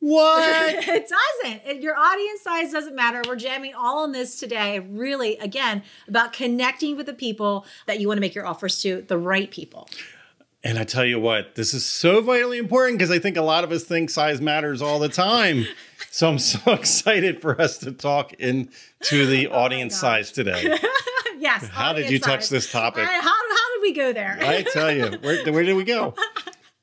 What? it doesn't. It- Your audience size doesn't matter. We're jamming all on this today. Really, again, about connecting with the people that you want to make your offers to, the right people. And I tell you what, this is so vitally important because I think a lot of us think size matters all the time. So I'm so excited for us to talk into the oh audience size today. yes. How did you touch this topic? Right, how, how did we go there? I tell you, where, where did we go?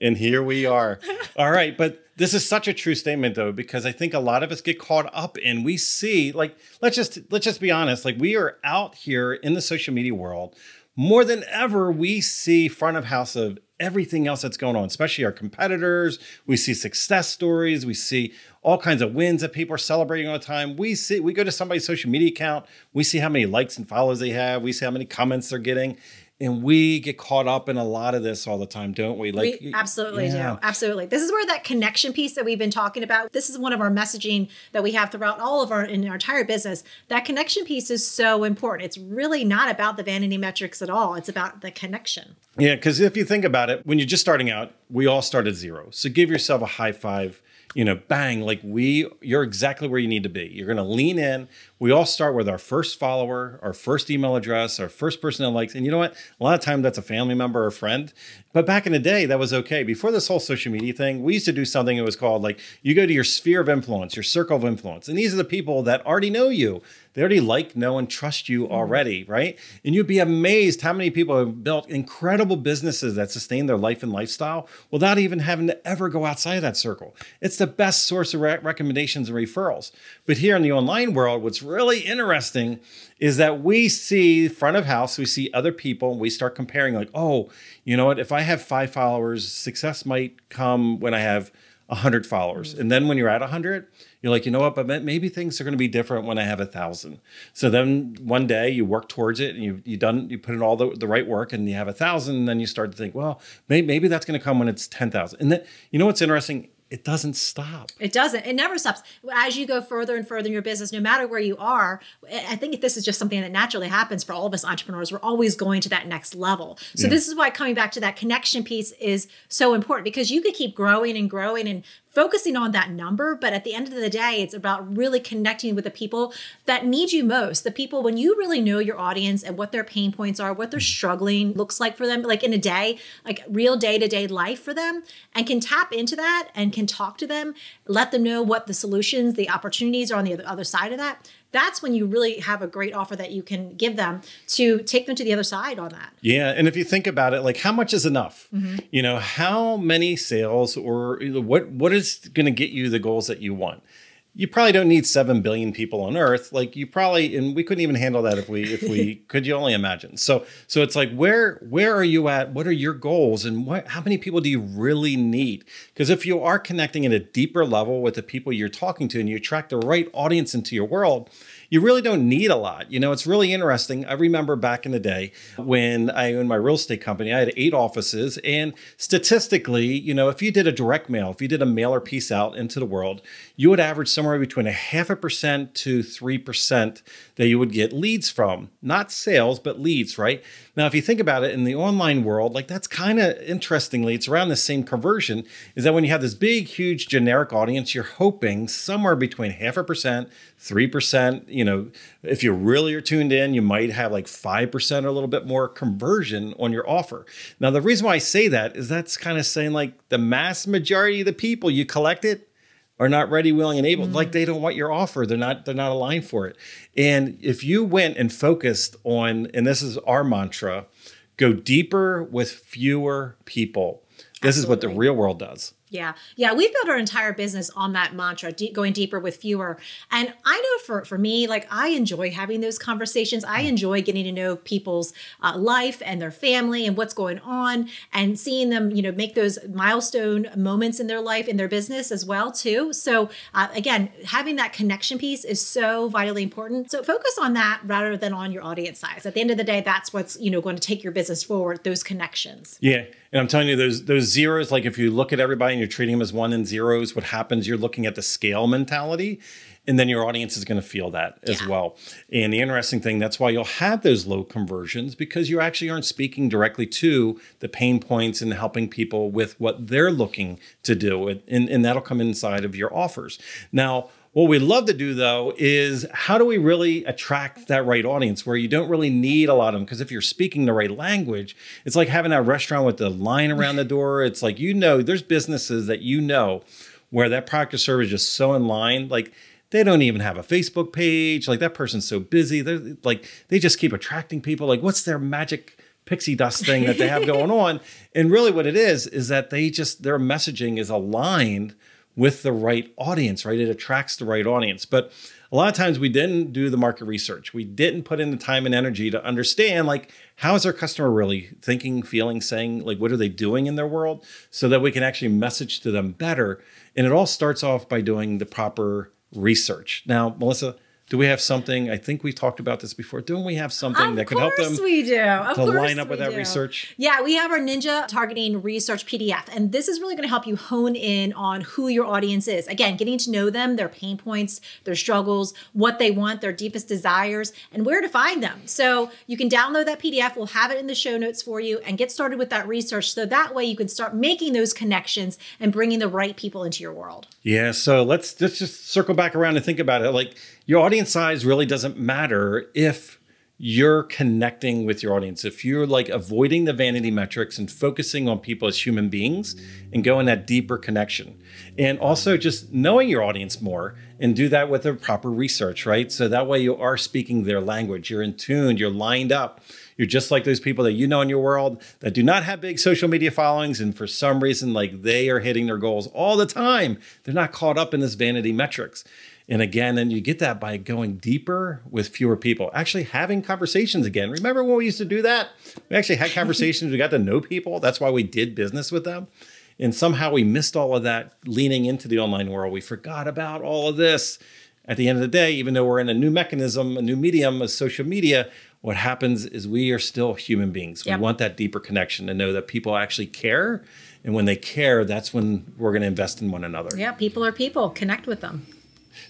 And here we are. All right, but this is such a true statement though, because I think a lot of us get caught up in we see like let's just let's just be honest, like we are out here in the social media world more than ever. We see front of house of everything else that's going on, especially our competitors. We see success stories. We see all kinds of wins that people are celebrating all the time. We see we go to somebody's social media account. We see how many likes and follows they have. We see how many comments they're getting. And we get caught up in a lot of this all the time, don't we? Like we absolutely yeah. do. Absolutely. This is where that connection piece that we've been talking about. This is one of our messaging that we have throughout all of our in our entire business. That connection piece is so important. It's really not about the vanity metrics at all. It's about the connection. Yeah, because if you think about it, when you're just starting out, we all start at zero. So give yourself a high five, you know, bang, like we, you're exactly where you need to be. You're going to lean in. We all start with our first follower, our first email address, our first person that likes. And you know what? A lot of times that's a family member or friend. But back in the day, that was okay. Before this whole social media thing, we used to do something that was called like you go to your sphere of influence, your circle of influence. And these are the people that already know you. They already like, know, and trust you mm-hmm. already, right? And you'd be amazed how many people have built incredible businesses that sustain their life and lifestyle without even having to ever go outside of that circle. It's the best source of re- recommendations and referrals. But here in the online world, what's really interesting is that we see front of house, we see other people, and we start comparing, like, oh, you know what? If I have five followers, success might come when I have 100 followers. Mm. And then when you're at 100, you're like, you know what? But maybe things are going to be different when I have a thousand. So then one day you work towards it and you you done you put in all the, the right work and you have a thousand. And then you start to think, well, maybe, maybe that's going to come when it's 10,000. And then you know what's interesting? It doesn't stop. It doesn't. It never stops. As you go further and further in your business, no matter where you are, I think this is just something that naturally happens for all of us entrepreneurs. We're always going to that next level. So Yeah. this is why coming back to that connection piece is so important because you could keep growing and growing and focusing on that number, but at the end of the day, it's about really connecting with the people that need you most. The people when you really know your audience and what their pain points are, what their mm-hmm. struggling looks like for them, like in a day, like real day-to-day life for them, and can tap into that and can talk to them, let them know what the solutions, the opportunities are on the other side of that. That's when you really have a great offer that you can give them to take them to the other side on that. Yeah, and if you think about it, like how much is enough? Mm-hmm. You know, how many sales or what what is going to get you the goals that you want? You probably don't need seven billion people on Earth. Like you probably, and we couldn't even handle that if we if we could. You only imagine. So so it's like where where are you at? What are your goals, and what how many people do you really need? Because if you are connecting at a deeper level with the people you're talking to, and you attract the right audience into your world, you really don't need a lot. You know, it's really interesting. I remember back in the day when I owned my real estate company, I had eight offices. And statistically, you know, if you did a direct mail, if you did a mailer piece out into the world, you would average somewhere between a half a percent to 3% that you would get leads from. Not sales, but leads, right? Now, if you think about it in the online world, like that's kind of interestingly, it's around the same conversion is that when you have this big, huge generic audience, you're hoping somewhere between half a percent, 3%. You know, if you really are tuned in, you might have like 5% or a little bit more conversion on your offer. Now, the reason why I say that is that's kind of saying like the mass majority of the people you collected are not ready, willing, and able. Mm-hmm. Like they don't want your offer. They're not, they're not aligned for it. And if you went and focused on, and this is our mantra, go deeper with fewer people. This is what the real world does. Yeah. Yeah. We've built our entire business on that mantra, de- going deeper with fewer. And I know for, for me, like I enjoy having those conversations. I enjoy getting to know people's uh, life and their family and what's going on and seeing them, you know, make those milestone moments in their life, in their business as well, too. So uh, again, having that connection piece is so vitally important. So focus on that rather than on your audience size. At the end of the day, that's what's, you know, going to take your business forward, those connections. Yeah. And I'm telling you, those those zeros, like if you look at everybody and you're treating them as one and zeros, what happens? You're looking at the scale mentality, and then your audience is going to feel that as well. And the interesting thing, that's why you'll have those low conversions because you actually aren't speaking directly to the pain points and helping people with what they're looking to do, and, and that'll come inside of your offers. Now. What we love to do though is how do we really attract that right audience where you don't really need a lot of them? Because if you're speaking the right language, it's like having that restaurant with the line around the door. It's like, you know, there's businesses that you know where that product or service is just so in line. Like they don't even have a Facebook page. Like that person's so busy. They're like, they just keep attracting people. Like, what's their magic pixie dust thing that they have going on? And really what it is, is that they just, their messaging is aligned with the right audience, right? It attracts the right audience. But a lot of times we didn't do the market research. We didn't put in the time and energy to understand like how is our customer really thinking, feeling, saying, like what are they doing in their world so that we can actually message to them better. And it all starts off by doing the proper research. Now, Melissa, do we have something? I think we talked about this before. Don't we have something Of that could help them course we do. Of to line up with that do. research? Yeah, we have our Ninja Targeting Research PDF, and this is really going to help you hone in on who your audience is. Again, getting to know them, their pain points, their struggles, what they want, their deepest desires, and where to find them. So you can download that PDF. We'll have it in the show notes for you and get started with that research. So that way you can start making those connections and bringing the right people into your world. Yeah, so let's let's just circle back around and think about it. Like your audience size really doesn't matter if you're connecting with your audience. If you're like avoiding the vanity metrics and focusing on people as human beings and going that deeper connection. And also just knowing your audience more and do that with the proper research, right? So that way you are speaking their language, you're in tune, you're lined up. You're just like those people that you know in your world that do not have big social media followings. And for some reason, like they are hitting their goals all the time. They're not caught up in this vanity metrics. And again, then you get that by going deeper with fewer people, actually having conversations again. Remember when we used to do that? We actually had conversations, we got to know people. That's why we did business with them. And somehow we missed all of that leaning into the online world. We forgot about all of this. At the end of the day, even though we're in a new mechanism, a new medium of social media, what happens is we are still human beings. Yep. We want that deeper connection to know that people actually care. And when they care, that's when we're going to invest in one another. Yeah, people are people. Connect with them.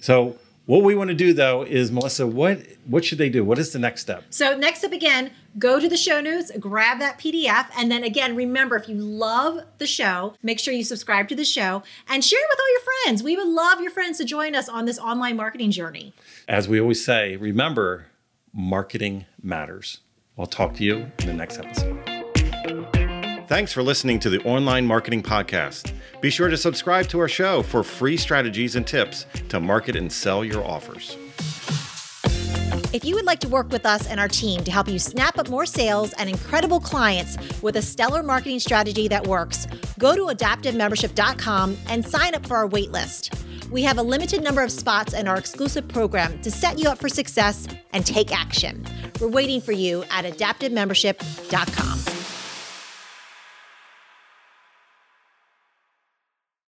So what we want to do though is Melissa, what what should they do? What is the next step? So next up again, go to the show notes, grab that PDF, and then again, remember if you love the show, make sure you subscribe to the show and share it with all your friends. We would love your friends to join us on this online marketing journey. As we always say, remember, marketing matters. I'll talk to you in the next episode. Thanks for listening to the Online Marketing Podcast. Be sure to subscribe to our show for free strategies and tips to market and sell your offers. If you would like to work with us and our team to help you snap up more sales and incredible clients with a stellar marketing strategy that works, go to adaptivemembership.com and sign up for our wait list. We have a limited number of spots in our exclusive program to set you up for success and take action. We're waiting for you at adaptivemembership.com.